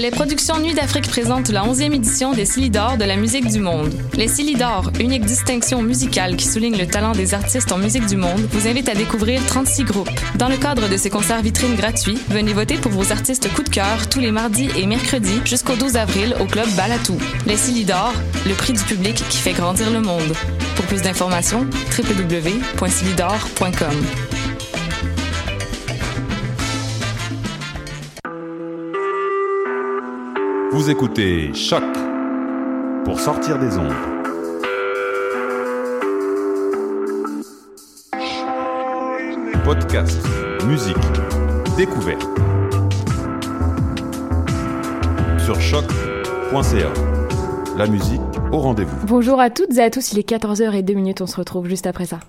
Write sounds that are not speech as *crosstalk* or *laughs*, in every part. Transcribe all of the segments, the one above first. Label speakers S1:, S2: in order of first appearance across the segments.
S1: Les productions Nuit d'Afrique présentent la 11e édition des Silidor de la musique du monde. Les Silidor, unique distinction musicale qui souligne le talent des artistes en musique du monde, vous invite à découvrir 36 groupes. Dans le cadre de ces concerts vitrines gratuits, venez voter pour vos artistes coup de cœur tous les mardis et mercredis jusqu'au 12 avril au club Balatou. Les Silidor, le prix du public qui fait grandir le monde. Pour plus d'informations, www.silidor.com.
S2: Vous écoutez Choc pour sortir des ondes. Podcast, musique, découverte. Sur choc.ca. La musique au rendez-vous.
S3: Bonjour à toutes et à tous, il est 14h02 on se retrouve juste après ça.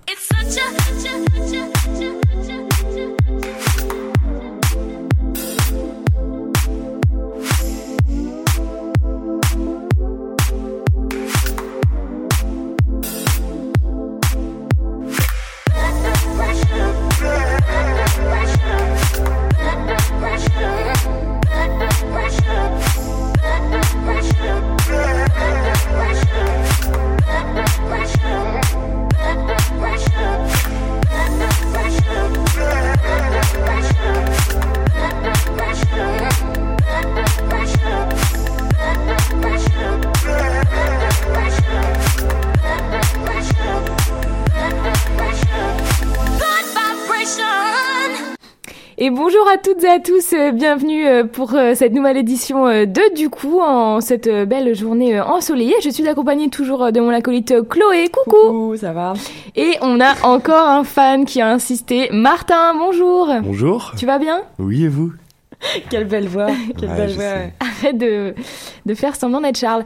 S3: Toutes et à tous, euh, bienvenue euh, pour euh, cette nouvelle édition de Du coup, en cette belle journée ensoleillée. Je suis accompagnée toujours de mon acolyte Chloé, coucou.
S4: Coucou, ça va?
S3: Et on a encore un fan qui a insisté, Martin, bonjour
S5: Bonjour.
S3: Tu vas bien?
S5: Oui, et vous?
S4: Quelle belle voix, quelle
S5: Ouais,
S4: belle voix. ouais.
S3: De, de faire semblant d'être Charles.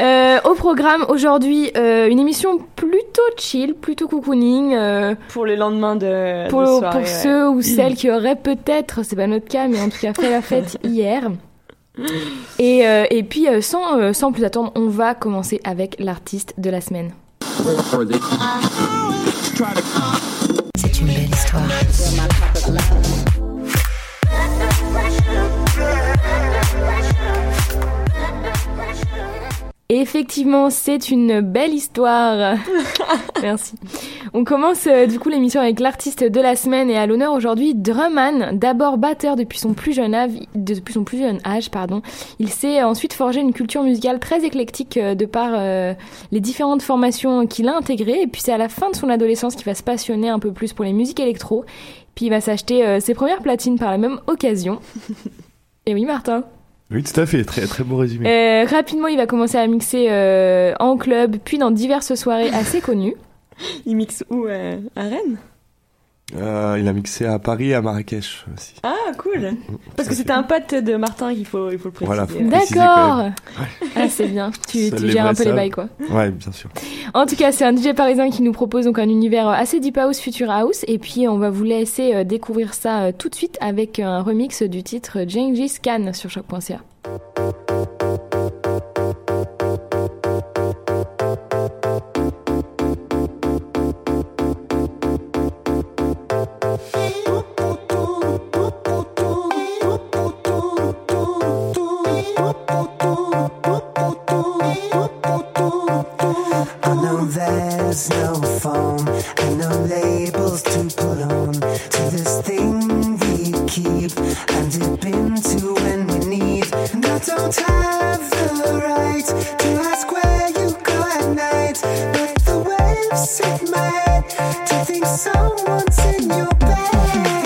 S3: Euh, au programme aujourd'hui, euh, une émission plutôt chill, plutôt cocooning, euh,
S4: Pour le lendemain de,
S3: pour,
S4: de soirée,
S3: pour
S4: ouais.
S3: ceux ou celles qui auraient peut-être, c'est pas notre cas, mais en tout cas fait la *laughs* fête hier. Et, euh, et puis, euh, sans, euh, sans plus attendre, on va commencer avec l'artiste de la semaine.
S6: C'est une belle histoire.
S3: Et effectivement, c'est une belle histoire. *laughs* Merci. On commence euh, du coup l'émission avec l'artiste de la semaine et à l'honneur aujourd'hui Drumman, d'abord batteur depuis son plus jeune âge, depuis son plus jeune âge, pardon. Il s'est ensuite forgé une culture musicale très éclectique euh, de par euh, les différentes formations qu'il a intégrées et puis c'est à la fin de son adolescence qu'il va se passionner un peu plus pour les musiques électro. Puis il va s'acheter ses premières platines par la même occasion. *laughs* Et oui, Martin.
S5: Oui, tout à fait. Très, très beau résumé.
S3: Euh, rapidement, il va commencer à mixer euh, en club, puis dans diverses soirées assez connues. *laughs*
S4: Il mixe où euh, À Rennes?
S5: Euh, il a mixé à Paris et à Marrakech aussi.
S4: Ah, cool Parce que c'était un pote de Martin, il faut, il faut le préciser.
S5: Voilà,
S4: Ouais.
S3: D'accord.
S5: même.
S3: Ah, c'est bien. Tu, gères un peu les bails, quoi.
S5: Ouais, bien sûr.
S3: En tout cas, c'est un DJ parisien qui nous propose donc un univers assez deep house, future house, et puis on va vous laisser euh, découvrir ça euh, tout de suite avec un remix du titre Gengis Khan sur choc.ca.
S7: was no phone and no labels to put on to this thing we keep and dip into when we need. And I don't have the right to ask where you go at night, but the waves hit my head to think someone's in your bed.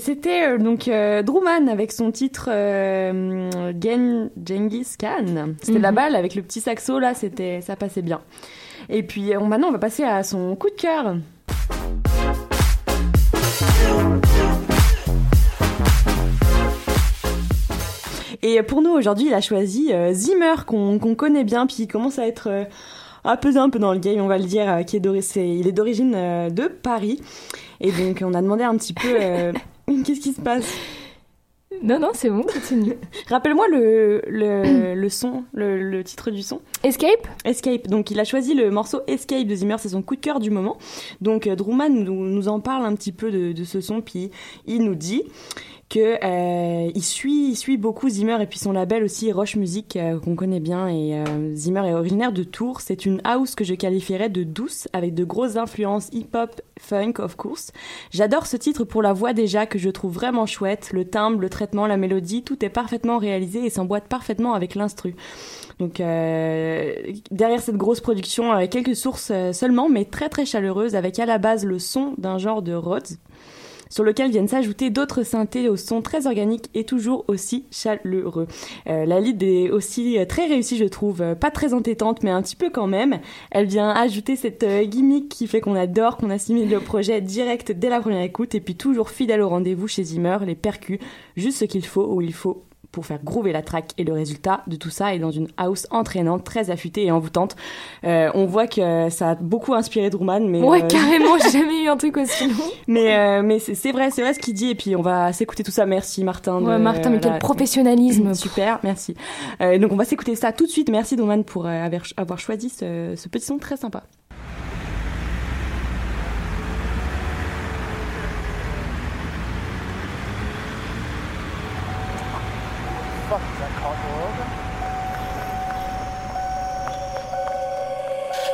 S4: C'était euh, donc euh, Druman avec son titre euh, Gen Genghis Khan. C'était
S3: Mhm.
S4: la balle avec le petit saxo là, c'était ça passait bien. Et puis euh, maintenant on va passer à son coup de cœur. Et pour nous aujourd'hui, il a choisi euh, Zimmer qu'on connaît bien, puis il commence à être euh, à peser un peu dans le game, on va le dire, euh, qui est il est d'origine de Paris. Et donc on a demandé un petit peu *laughs* *laughs* qu'est-ce qui se passe?
S3: Non, non, c'est bon, continue. *laughs*
S4: Rappelle-moi le, le, le son, le, le titre du son.
S3: Escape?
S4: Escape. Donc il a choisi le morceau Escape de Zimmer, c'est son coup de cœur du moment. Donc euh, Druman nous, nous en parle un petit peu de, de ce son, puis il nous dit que euh, il suit il suit beaucoup Zimmer et puis son label aussi Roche Music euh, qu'on connaît bien. Et euh, Zimmer est originaire de Tours. C'est une house que je qualifierais de douce avec de grosses influences hip-hop funk of course. J'adore ce titre pour la voix déjà que je trouve vraiment chouette. Le timbre le traitement la mélodie tout est parfaitement réalisé et s'emboîte parfaitement avec l'instru. Donc euh, derrière cette grosse production, avec quelques sources euh, seulement, mais très très chaleureuse, avec à la base le son d'un genre de Rhodes. Sur lequel viennent s'ajouter d'autres synthés au son très organique et toujours aussi chaleureux. Euh, la lead est aussi euh, très réussie, je trouve, Euh, pas très entêtante, mais un petit peu quand même. Elle vient ajouter cette gimmick qui fait qu'on adore, qu'on assimile le projet direct dès la première écoute, et puis toujours fidèle au rendez-vous chez Zimmer, les percus, juste ce qu'il faut où il faut pour faire groover la track et le résultat de tout ça est dans une house entraînante, très affûtée et envoûtante. Euh, on voit que ça a beaucoup inspiré Drummond, mais
S3: Ouais,
S4: euh,
S3: carrément, j'ai *laughs* jamais eu un truc aussi long.
S4: mais euh, mais c'est vrai, c'est vrai ce qu'il dit et puis on va s'écouter tout ça. Merci Martin. de-
S3: Ouais, Martin, mais quel
S4: voilà.
S3: professionnalisme. *laughs*
S4: Super, merci. Euh, donc on va s'écouter ça tout de suite. Merci Drummond pour euh, avoir, avoir choisi ce, ce petit son très sympa.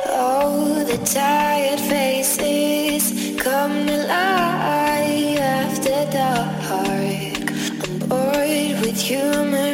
S8: Oh, the tired faces come to life after dark. I'm bored with human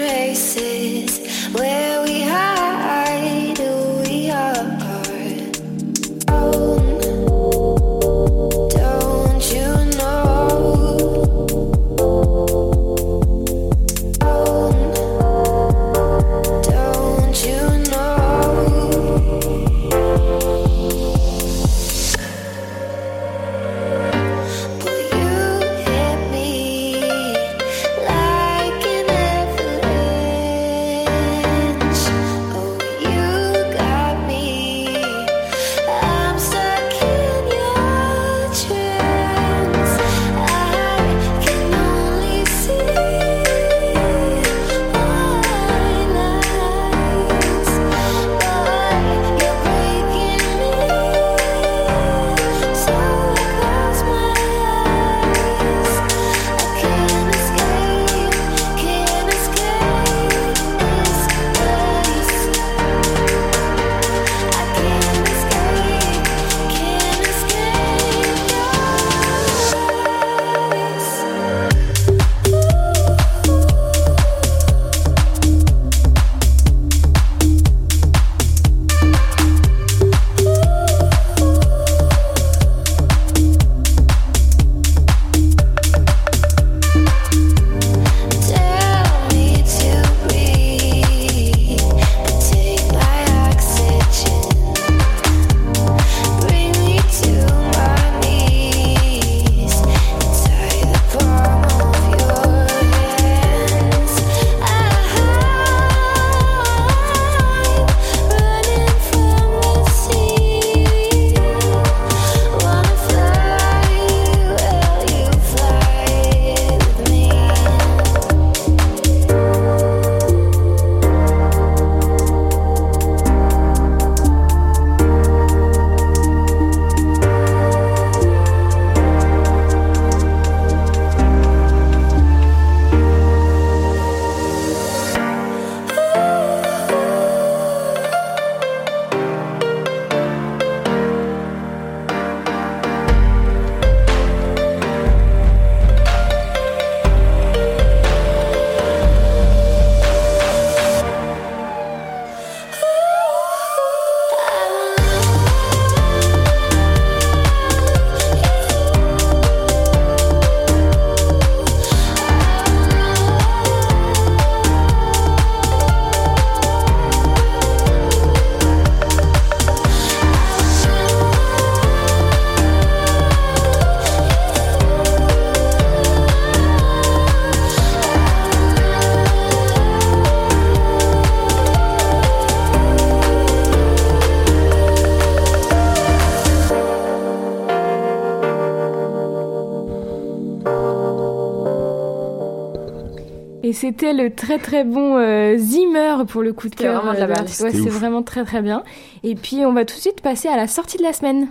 S3: c'était le très très bon euh, Zimmer pour le coup de
S4: C'était
S3: cœur.
S4: vraiment de la
S3: euh,
S4: balle.
S3: Ouais,
S4: C'était
S3: c'est vraiment très très bien. Et puis on va tout de suite passer à la sortie de la semaine.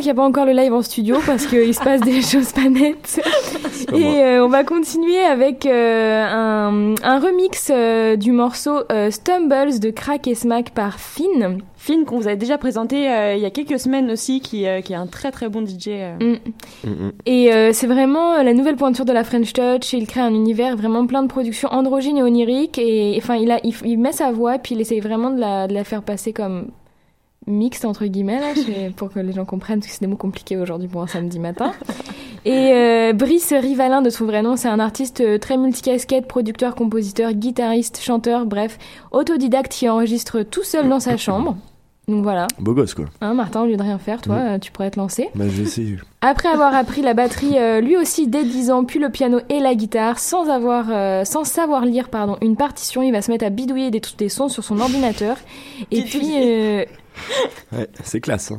S3: Qu'il n'y a pas encore le live en studio parce qu'il se passe des *laughs* choses pas nettes. Et euh, on va continuer avec euh, un, un remix euh, du morceau euh, Stumbles de Crack et Smack par Finn.
S4: Finn qu'on vous a déjà présenté euh, il y a quelques semaines aussi, qui, euh, qui est un très très bon DJ. euh.
S3: Mm. Et euh, c'est vraiment la nouvelle pointure de la French Touch. Il crée un univers vraiment plein de productions androgynes et oniriques. Et enfin, il, a, il, il met sa voix, puis il essaye vraiment de la, de la faire passer comme mixte, entre guillemets, là, *laughs* pour que les gens comprennent, parce que c'est des mots compliqués aujourd'hui pour un samedi matin. Et euh, Brice Rivalin, de son vrai nom, c'est un artiste euh, très multicasquette, producteur, compositeur, guitariste, chanteur, bref, autodidacte qui enregistre tout seul dans sa chambre. Donc voilà.
S5: Beau gosse, quoi.
S3: Hein, Martin, au lieu de rien faire, toi, euh, tu pourrais te lancer.
S5: Bah, j'ai essayé.
S3: Après avoir appris la batterie, euh, lui aussi dès 10 ans, puis le piano et la guitare, sans avoir, euh, sans savoir lire, pardon, une partition, il va se mettre à bidouiller des, des sons sur son ordinateur. Et puis, euh, *laughs*
S5: Ouais, c'est classe. Hein.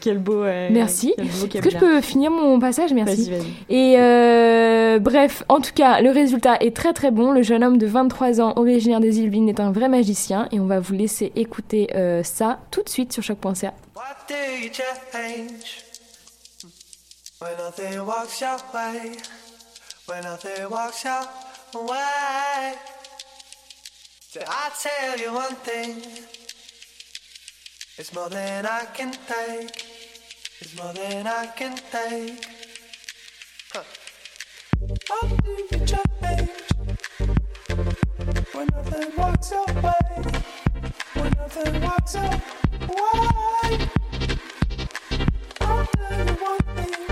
S4: Quel beau. euh,
S3: merci. Est-ce que je peux finir mon passage? Merci.
S4: Vas-y, vas-y.
S3: Et euh, bref, en tout cas, le résultat est très très bon. Le jeune homme de 23 ans, originaire des Yvelines, est un vrai magicien. Et on va vous laisser écouter euh, ça tout de suite sur choc.ca.
S9: What do you change? When it's more than I can take. It's more than I can take. Huh. What do you change when nothing walks your way? When nothing walks your way? I'll tell you one thing.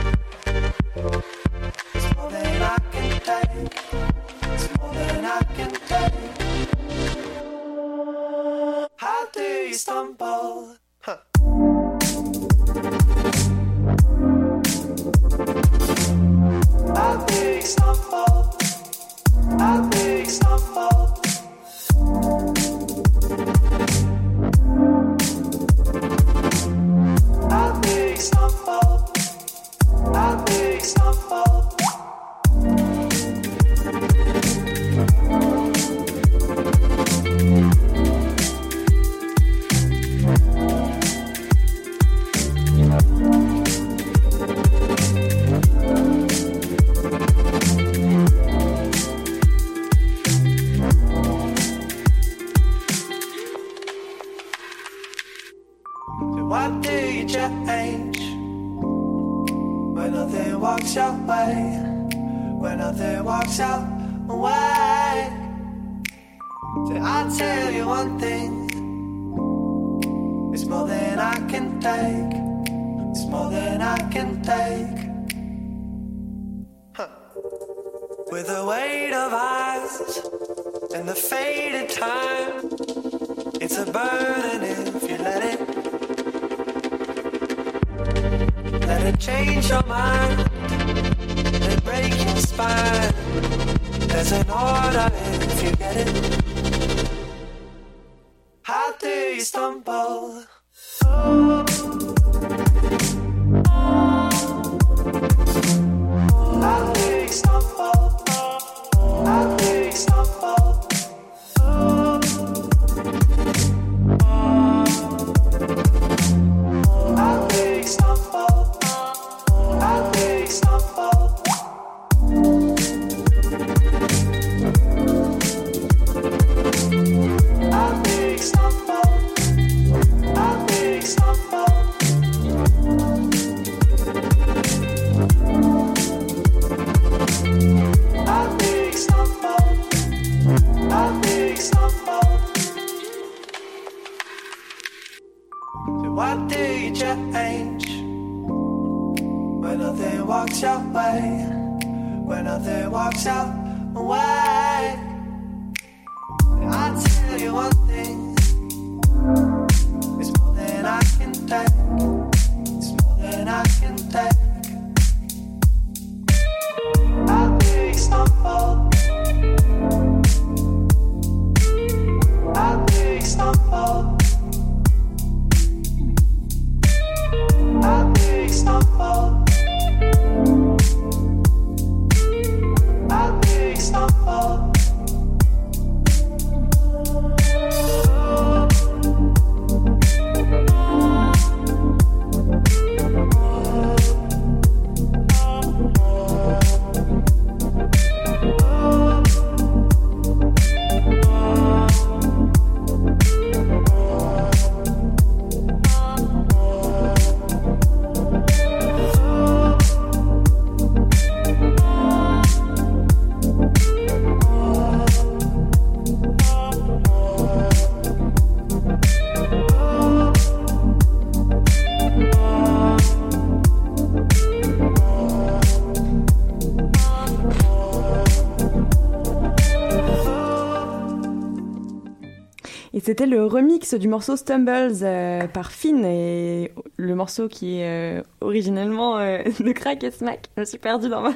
S4: C'était le remix du morceau Stumbles euh, par Finn et le morceau qui est euh, originellement euh, *laughs* de Crack et Smack. Je me suis perdue dans ma,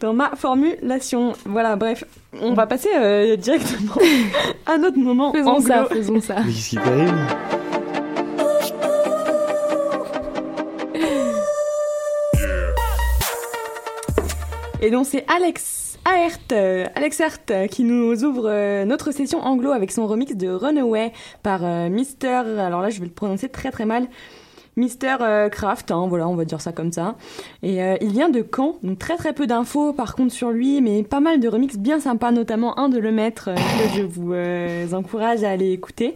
S4: dans ma formulation. Voilà, bref, on va passer euh, directement *laughs* à notre moment
S3: Faisons
S4: anglo.
S3: ça, faisons ça.
S5: Mais qu'est-ce qui t'arrive
S4: Et donc c'est Alex Aert, euh, Alex Aert euh, qui nous ouvre euh, notre session anglo avec son remix de Runaway par Mister, alors là je vais le prononcer très très mal, Mister euh, Craft, hein, voilà on va dire ça comme ça. Et euh, il vient de Caen, donc très très peu d'infos par contre sur lui, mais pas mal de remix bien sympas, notamment un de Le Maître euh, que je vous euh, encourage à aller écouter.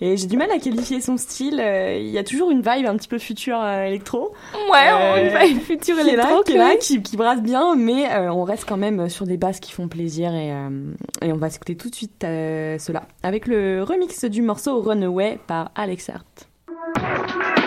S4: Et j'ai du mal à qualifier son style, il y a toujours une vibe un petit peu future électro.
S3: Ouais, une future
S4: est là,
S3: électro.
S4: qui, est là, qui, qui brasse bien, mais on reste quand même sur des basses qui font plaisir et, et on va s'écouter tout de suite cela avec le remix du morceau Runaway par Alex Hart.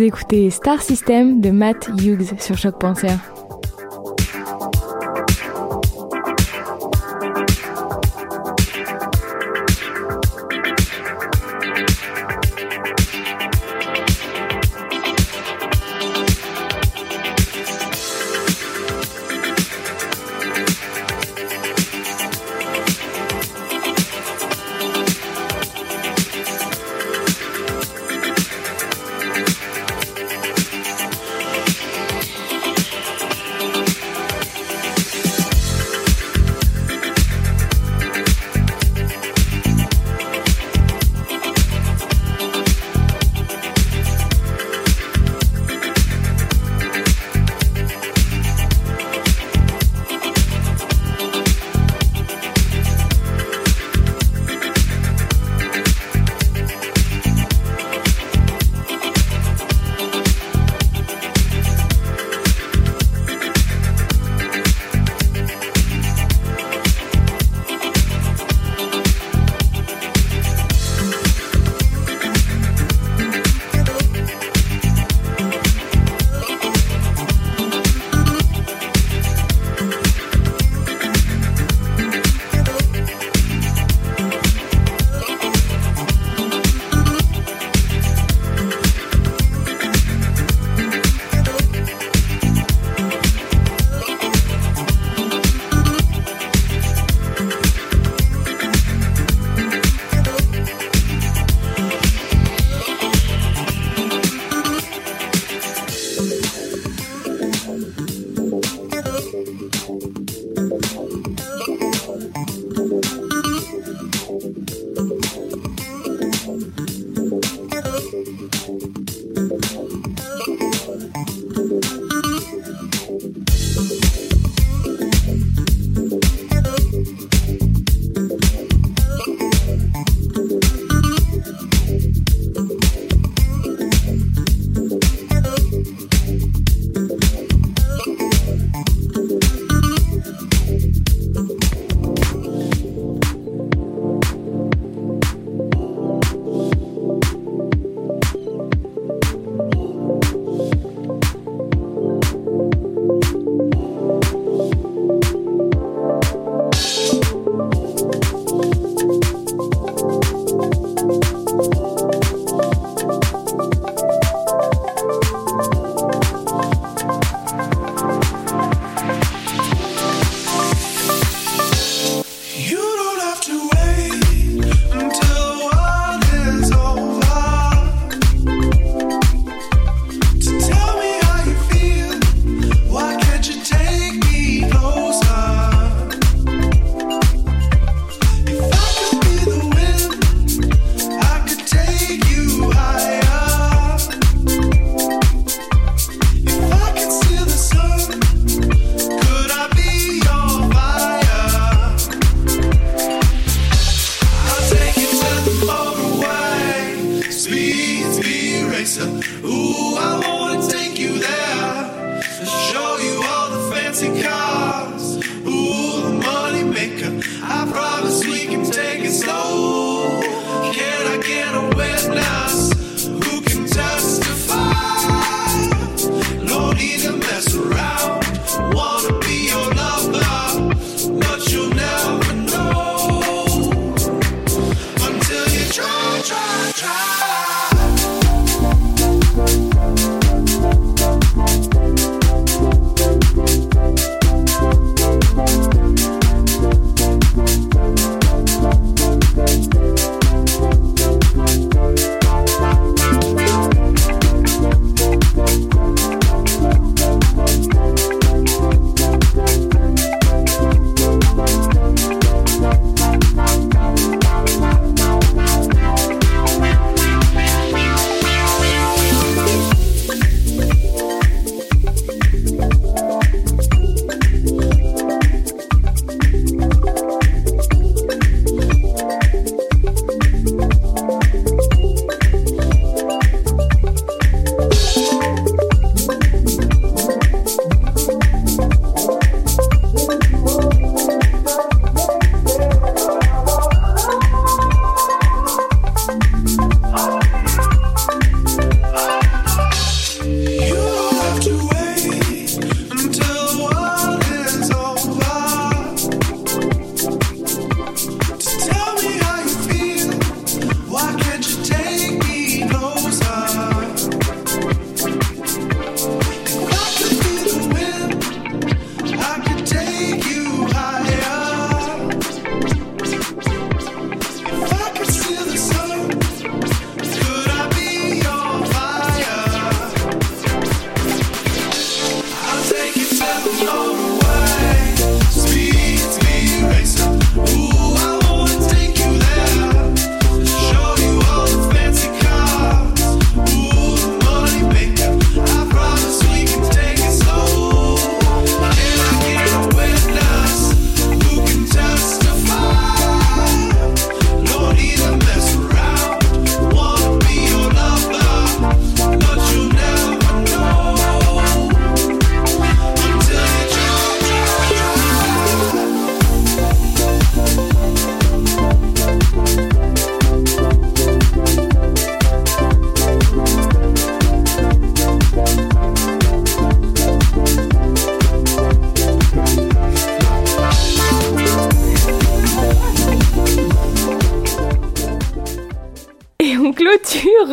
S9: Vous écoutez Star System de Matt Hughes sur
S3: Choc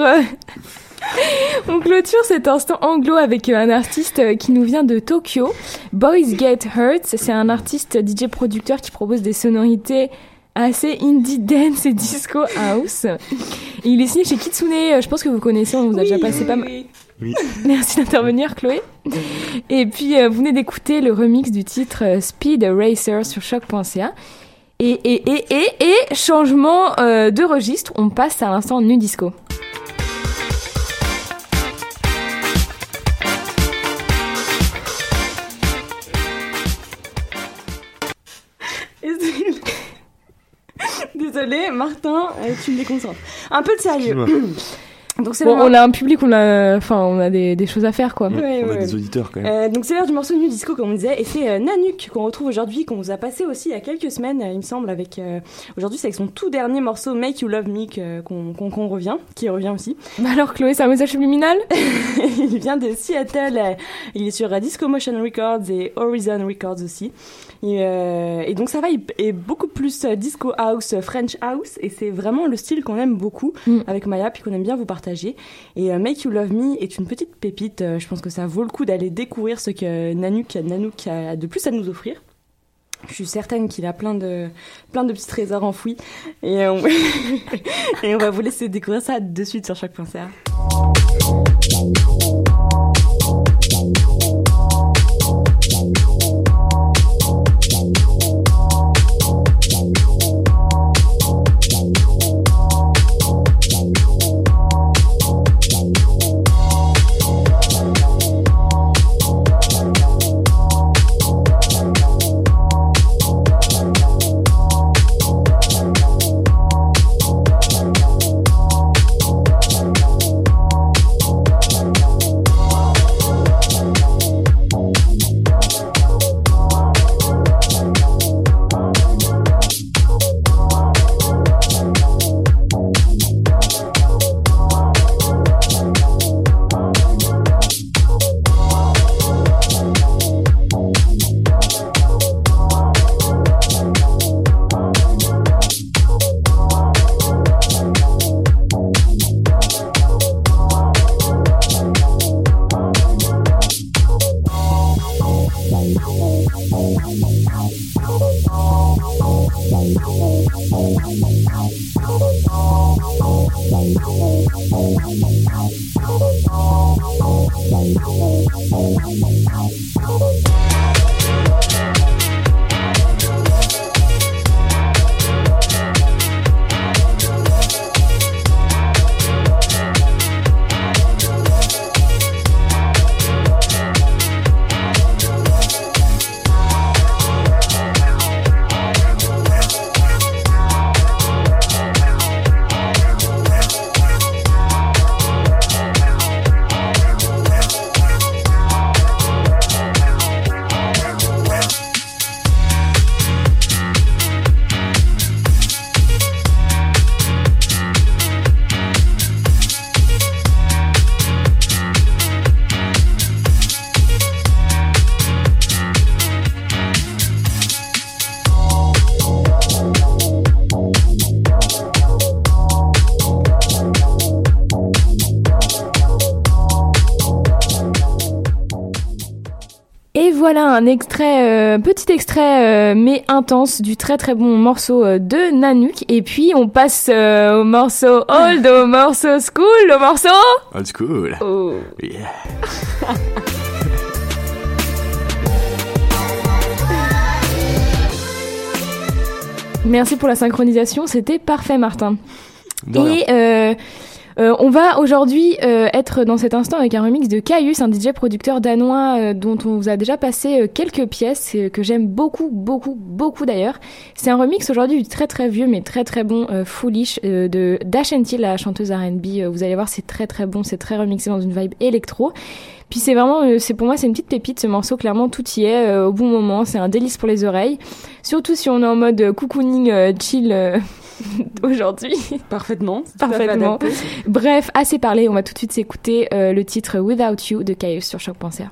S3: euh, *laughs* On clôture cet instant anglo avec euh, un artiste euh, qui nous vient de Tokyo. Boys Get Hurt, c'est un artiste DJ producteur qui propose des sonorités assez indie dance et disco house. Et il est signé chez Kitsune, je pense que vous connaissez, on vous a déjà passé pas mal.
S5: Oui. *laughs*
S3: Merci d'intervenir Chloé. Et puis euh, vous venez d'écouter le remix du titre Speed Racer sur choc.ca. Et, et, et, et, et, changement euh, de registre, on passe à l'instant nu disco.
S4: Désolée, Martin, euh, tu me déconcentres. Un peu de sérieux. *clears throat* *laughs* Donc c'est
S3: Bon,
S4: le
S3: on a un public, on a, enfin, on a des, des choses à faire, quoi.
S4: Ouais,
S5: On a
S4: ouais.
S5: des auditeurs quand même.
S4: Euh, donc c'est l'heure du morceau nu disco comme on disait et c'est euh, Nanook qu'on retrouve aujourd'hui qu'on vous a passé aussi il y a quelques semaines euh, il me semble avec euh, aujourd'hui c'est avec son tout dernier morceau Make You Love Me qu'on revient qui revient aussi *laughs*
S3: Bah alors Chloé, c'est un message subliminal? *laughs*
S4: Il vient de Seattle il est sur Disco Motion Records et Horizon Records aussi et, euh, et donc ça va il est beaucoup plus disco house French house et c'est vraiment le style qu'on aime beaucoup
S3: Mm.
S4: avec Maya puis qu'on aime bien vous partager et euh, Make You Love Me est une petite pépite. euh, je pense que ça vaut le coup d'aller découvrir ce que Nanook, Nanook a de plus à nous offrir. Je suis certaine qu'il a plein de, plein de petits trésors enfouis. Et euh, on, *laughs* et on va vous laisser découvrir ça de suite sur choc.ca.
S3: Et un extrait, euh, petit extrait euh, mais intense du très très bon morceau euh, de Nanuk. Et puis on passe au morceau old, au morceau school, au morceau
S5: old school.
S3: Oh.
S10: Merci pour la synchronisation, c'était parfait Martin. Et euh, on va aujourd'hui euh, être dans cet instant avec un remix de Caius, un DJ producteur danois euh, dont on vous a déjà passé euh, quelques pièces euh, que j'aime beaucoup, beaucoup, beaucoup d'ailleurs. C'est un remix aujourd'hui du très très vieux mais très très bon euh, Foolish de Dashanti, la chanteuse R&B. Vous allez voir, c'est très très bon, c'est très remixé dans une vibe électro. Puis c'est vraiment, c'est pour moi, c'est une petite pépite ce morceau. Clairement, tout y est euh, au bon moment. C'est un délice pour les oreilles. Surtout si on est en mode cocooning euh, chill euh, *laughs* *laughs* aujourd'hui.
S4: Parfaitement.
S10: Parfaitement. Bref, assez parlé. On va tout de suite s'écouter euh, le titre Without You de Caius sur choc.ca.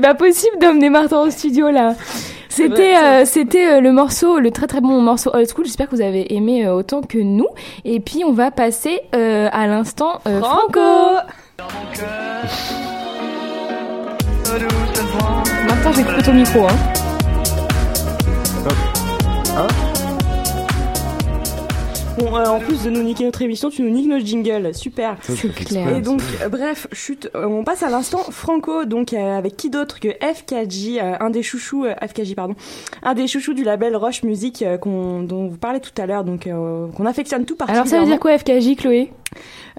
S10: c'est pas possible d'emmener Martin au studio là. C'était euh, c'était euh, le morceau, le très très bon morceau old school. J'espère que vous avez aimé euh, autant que nous. Et puis on va passer euh, à l'instant euh, Franco. Martin, j'ai coupé ton micro. Hein?
S4: Bon, euh, en plus de nous niquer notre émission, tu nous niques notre jingle. Super.
S10: C'est clair.
S4: Et donc, euh, bref, chute, euh, on passe à l'instant Franco, donc euh, avec qui d'autre que FKJ, euh, un des chouchous, euh, FKJ pardon, un des chouchous du label Roche Music euh, qu'on, dont vous parlez tout à l'heure, donc euh, qu'on affectionne tout
S10: Alors
S4: particulièrement.
S10: ça veut dire quoi FKJ, Chloé?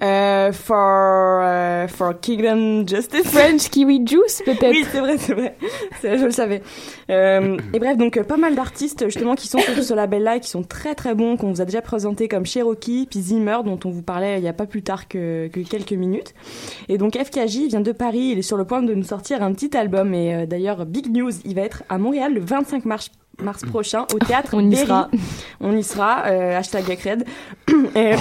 S4: Euh, for, euh, for Kingdom Justice.
S10: French Kiwi Juice *laughs* peut-être
S4: Oui, c'est vrai, c'est vrai. Je le savais. Euh, et bref, donc pas mal d'artistes justement qui sont sur ce label-là et qui sont très très bons, qu'on vous a déjà présenté comme Cherokee, puis Zimmer, dont on vous parlait il y a pas plus tard que, que quelques minutes. Et donc FKJ vient de Paris, il est sur le point de nous sortir un petit album. Et euh, d'ailleurs, big news, il va être à Montréal le 25 mars mars prochain au théâtre *laughs*
S10: On y
S4: Berry.
S10: sera.
S4: On y sera. euh, hashtag Gacred. *clears throat* Et,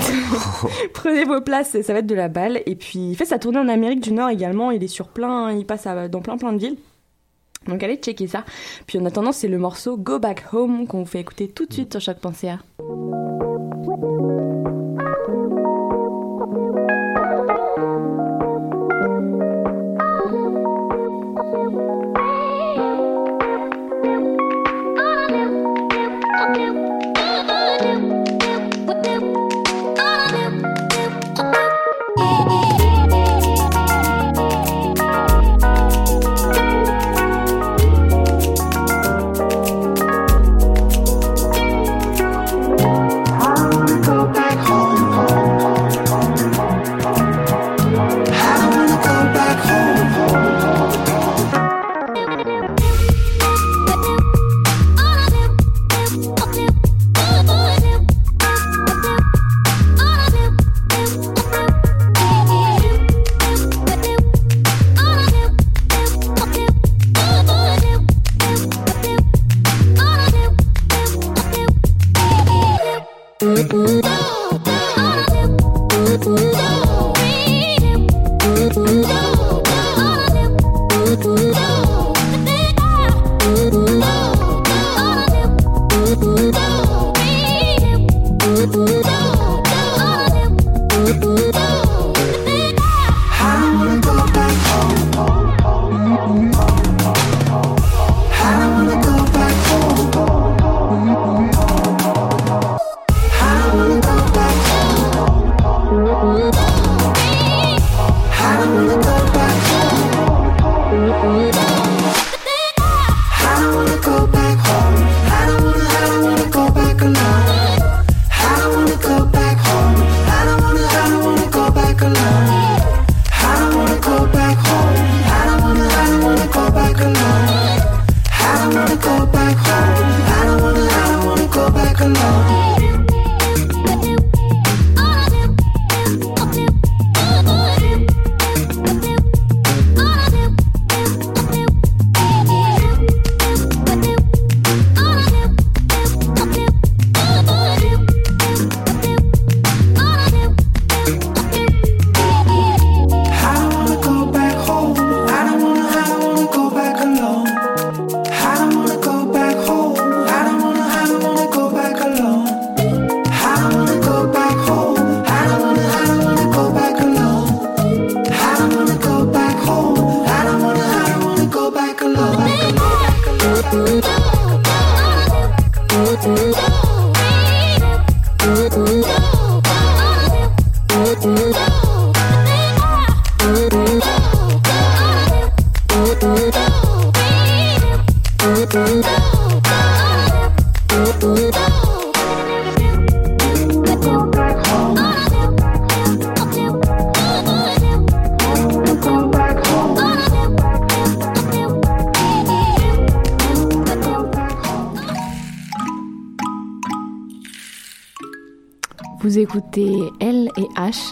S4: *laughs* Prenez vos places, ça va être de la balle. Et puis il fait sa tournée en Amérique du Nord également. Il est sur plein, il passe à- dans plein plein de villes. Donc allez checker ça. Puis en attendant, c'est le morceau Go Back Home qu'on vous fait écouter tout de suite sur chaque pensée.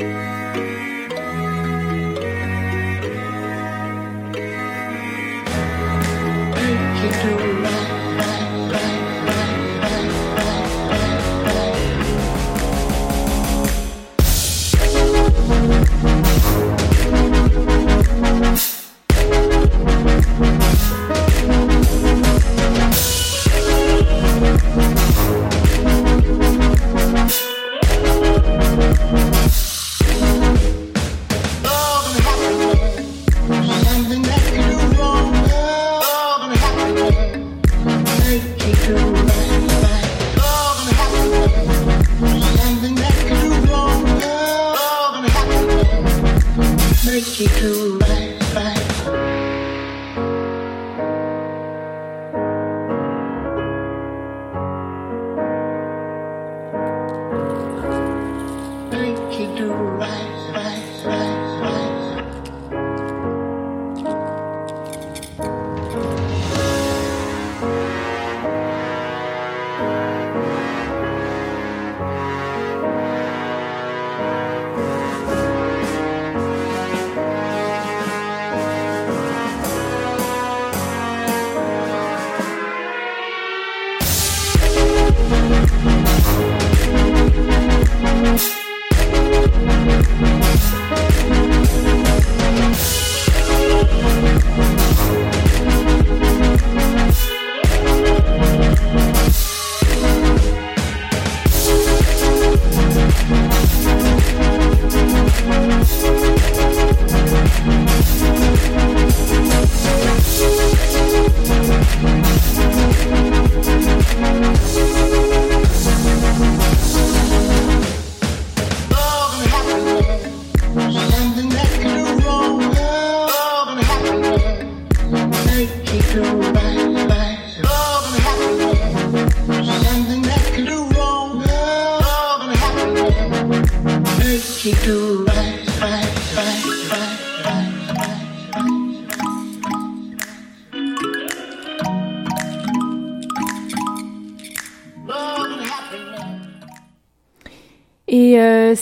S7: right. Make you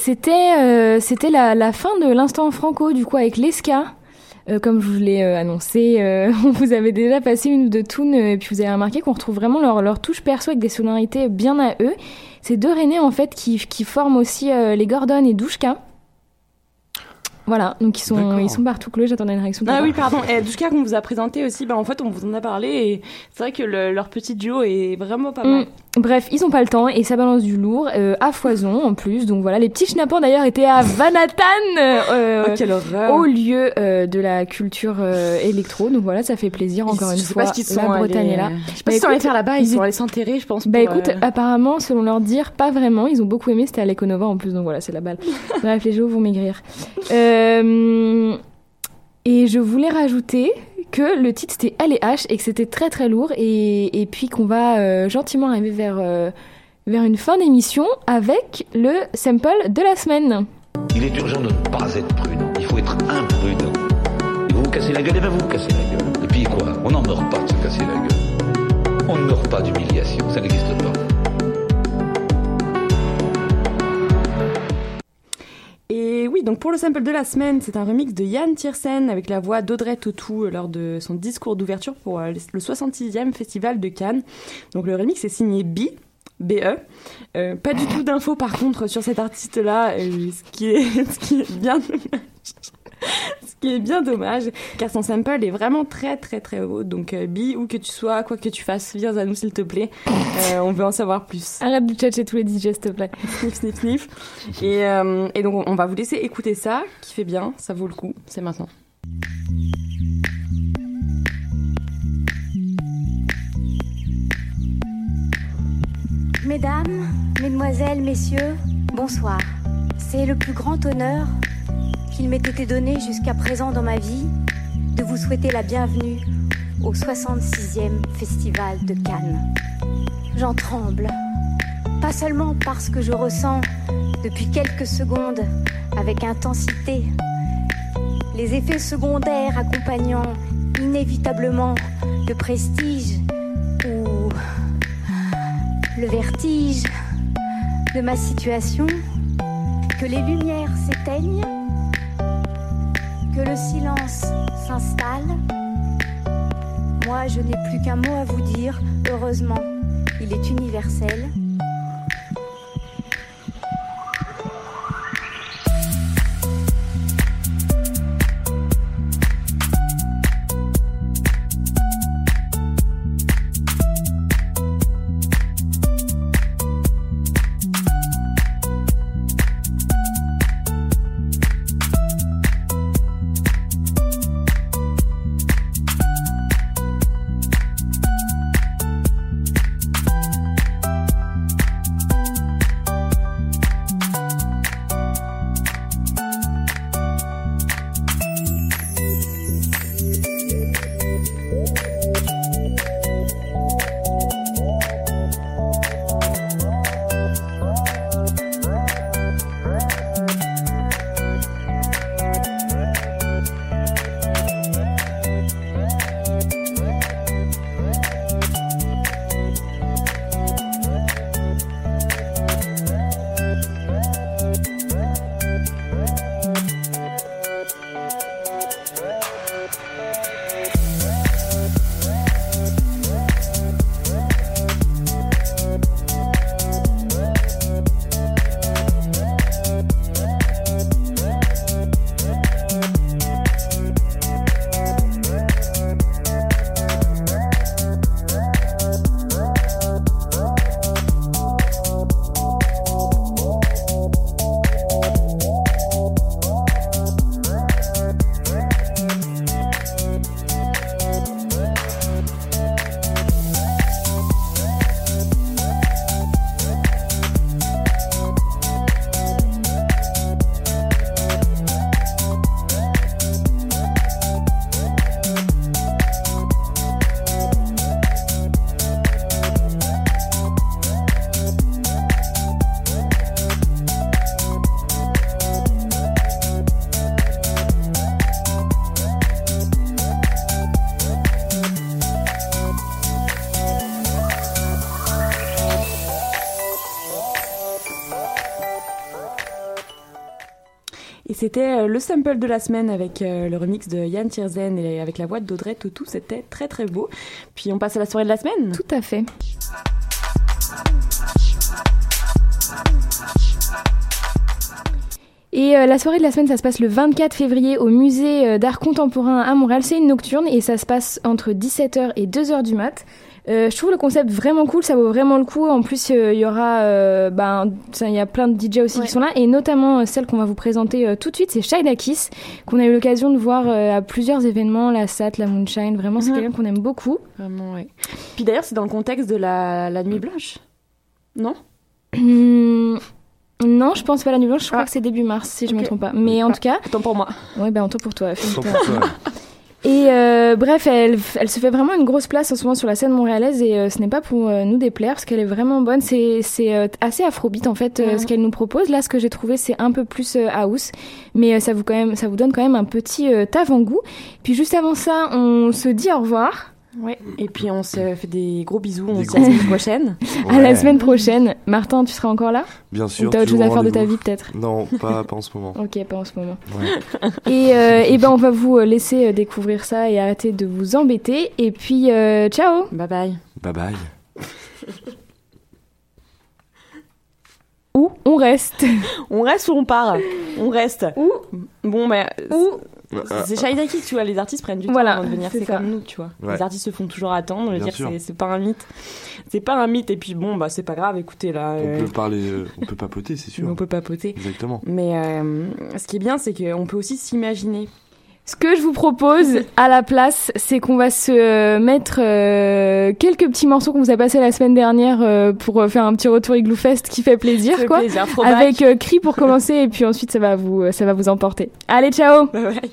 S3: c'était euh, c'était la, la fin de l'instant franco du coup avec l'Esca. Euh, comme je vous l'ai euh, annoncé, euh, *laughs* on vous avait déjà passé une ou deux tunes euh, et puis vous avez remarqué qu'on retrouve vraiment leur, leur touche perso avec des sonorités bien à eux. C'est deux Rennais en fait qui, qui forment aussi euh, les Gordon et Douchka. Voilà, donc ils sont, ils sont partout. Chloé, j'attendais une réaction.
S4: Ah oui, pardon. Et Douchka qu'on vous a présenté aussi, bah en fait on vous en a parlé et c'est vrai que le- leur petit duo est vraiment pas mal.
S3: Mm. Bref, ils ont pas le temps et ça balance du lourd euh, à foison en plus. Donc voilà, les petits schnappants d'ailleurs étaient à Vanatan euh,
S4: Oh, quelle horreur.
S3: au lieu euh, de la culture euh, électro. Donc voilà, ça fait plaisir encore une
S4: je sais
S3: fois.
S4: pas ce qu'ils sont
S3: la
S4: allés-
S3: Bretagne est là.
S4: Je sais pas ce qu'ils sont allés faire là-bas, ils
S3: ils
S4: sont allés s'enterrer, je pense.
S3: Bah
S4: pour,
S3: écoute,
S4: euh,
S3: apparemment, selon leur dire, pas vraiment. Ils ont beaucoup aimé. C'était à l'Econova en plus, donc voilà, c'est la balle. *laughs* Bref, les géos vont maigrir. Euh, et je voulais rajouter que le titre c'était LH et que c'était très très lourd et, et puis qu'on va euh, gentiment arriver vers, euh, vers une fin d'émission avec le sample de la semaine.
S11: Il est urgent de ne pas être prudent. Il faut être imprudent. Vous vous cassez la gueule, et ben vous vous cassez la gueule. Et puis quoi? On n'en meurt pas de se casser la gueule. On ne meurt pas d'humiliation, ça n'existe pas.
S4: Donc pour le sample de la semaine, c'est un remix de Yann Tiersen avec la voix d'Audrey Tautou lors de son discours d'ouverture pour euh, le 66e festival de Cannes. Donc le remix est signé B. BE. Euh, pas du tout d'infos par contre sur cet artiste-là, euh, ce, qui est, *laughs* ce qui est bien ce qui est bien dommage, car son sample est vraiment très très très haut. Donc euh, B, où que tu sois, quoi que tu fasses, viens à nous s'il te plaît. Euh, on veut en savoir plus.
S3: Arrête de tchatcher tous les DJ, s'il te plaît. *laughs*
S4: Sniff, sniff, sniff. Et, euh, et donc, on va vous laisser écouter ça, qui fait bien, ça vaut le coup, c'est maintenant.
S8: Mesdames,
S12: Mesdemoiselles, messieurs, bonsoir. C'est le plus grand honneur qu'il m'ait été donné jusqu'à présent dans ma vie de vous souhaiter la bienvenue au 66e Festival de Cannes. J'en tremble, pas seulement parce que je ressens depuis quelques secondes avec intensité les effets secondaires accompagnant inévitablement le prestige ou le vertige de ma situation, que les lumières s'éteignent, que le silence s'installe. Moi, je n'ai plus qu'un mot à vous dire, heureusement, il est universel.
S4: Et c'était euh, le sample de la semaine avec euh, le remix de Yann Tierzen et avec la voix d'Audrey Tautou. C'était très très beau. Puis on passe à la soirée de la semaine
S3: Tout à fait. Et euh, la soirée de la semaine, ça se passe le 24 février au musée d'art contemporain à Montréal. C'est une nocturne et ça se passe entre 17h et 2h du mat. Euh, je trouve le concept vraiment cool, ça vaut vraiment le coup. En plus, euh, il y aura, euh, ben, il y a plein de DJ aussi qui sont là, et notamment euh, celle qu'on va vous présenter euh, tout de suite, c'est Shida Kiss, qu'on a eu l'occasion de voir euh, à plusieurs événements, la SAT, la Moonshine. Vraiment, c'est
S4: Mhm.
S3: quelqu'un qu'on aime beaucoup.
S4: Vraiment, oui. Puis d'ailleurs, c'est dans le contexte de la, la nuit blanche. Non?
S3: Hum, non, je pense pas à la nuit blanche. Je crois que c'est début mars, si je me trompe pas. Mais en tout cas,
S4: Autant pour moi.
S3: Ouais, ben autant pour toi.
S5: Tant pour toi. *laughs*
S3: Et euh, bref, elle, elle se fait vraiment une grosse place en ce moment sur la scène montréalaise et euh, ce n'est pas pour euh, nous déplaire parce qu'elle est vraiment bonne. C'est euh, assez afrobeat en fait euh, ce qu'elle nous propose. Là, ce que j'ai trouvé, c'est un peu plus house, mais euh, ça vous quand même ça vous donne quand même un petit euh, avant-goût. Puis juste avant ça, on se dit au revoir.
S4: Ouais. Et puis on se fait des gros bisous. On se dit à la semaine prochaine. *laughs*
S3: À la semaine prochaine. Martin, tu seras encore là
S5: Bien sûr.
S3: Ou t'as autre chose à faire de ta vie peut-être
S5: Non, pas, pas en ce moment. *laughs*
S3: Ok, pas en ce moment.
S5: Ouais. *laughs*
S3: Et, euh, et ben on va vous euh, laisser euh, découvrir ça et arrêter de vous embêter. Et puis euh, ciao.
S4: Bye bye.
S5: Bye bye.
S3: Où on reste?
S4: On reste ou on part? On reste.
S3: Où?
S4: Bon, ben.
S3: Où
S4: C'est Shaida Kiss, tu vois, les artistes prennent du
S3: Voilà,
S4: temps avant de venir,
S3: c'est
S4: comme nous, tu vois.
S5: Ouais.
S4: Les artistes se font toujours attendre, dire, c'est- c'est pas un mythe. C'est pas un mythe, et puis bon, bah c'est pas grave, écoutez, là,
S5: On
S4: euh,
S5: peut parler, euh, on peut papoter, c'est sûr. *laughs*
S4: on peut papoter.
S5: Exactement.
S4: Mais euh, ce qui est bien, c'est qu'on peut aussi s'imaginer.
S3: Ce que je vous propose à la place, c'est qu'on va se euh, mettre euh, quelques petits morceaux qu'on vous a passés la semaine dernière euh, pour euh, faire un petit retour Igloo Fest qui fait plaisir,
S4: Ça fait
S3: quoi.
S4: plaisir.
S3: Avec euh, Cri pour commencer et puis ensuite ça va vous ça va vous emporter. Allez, ciao.
S4: Bye bye.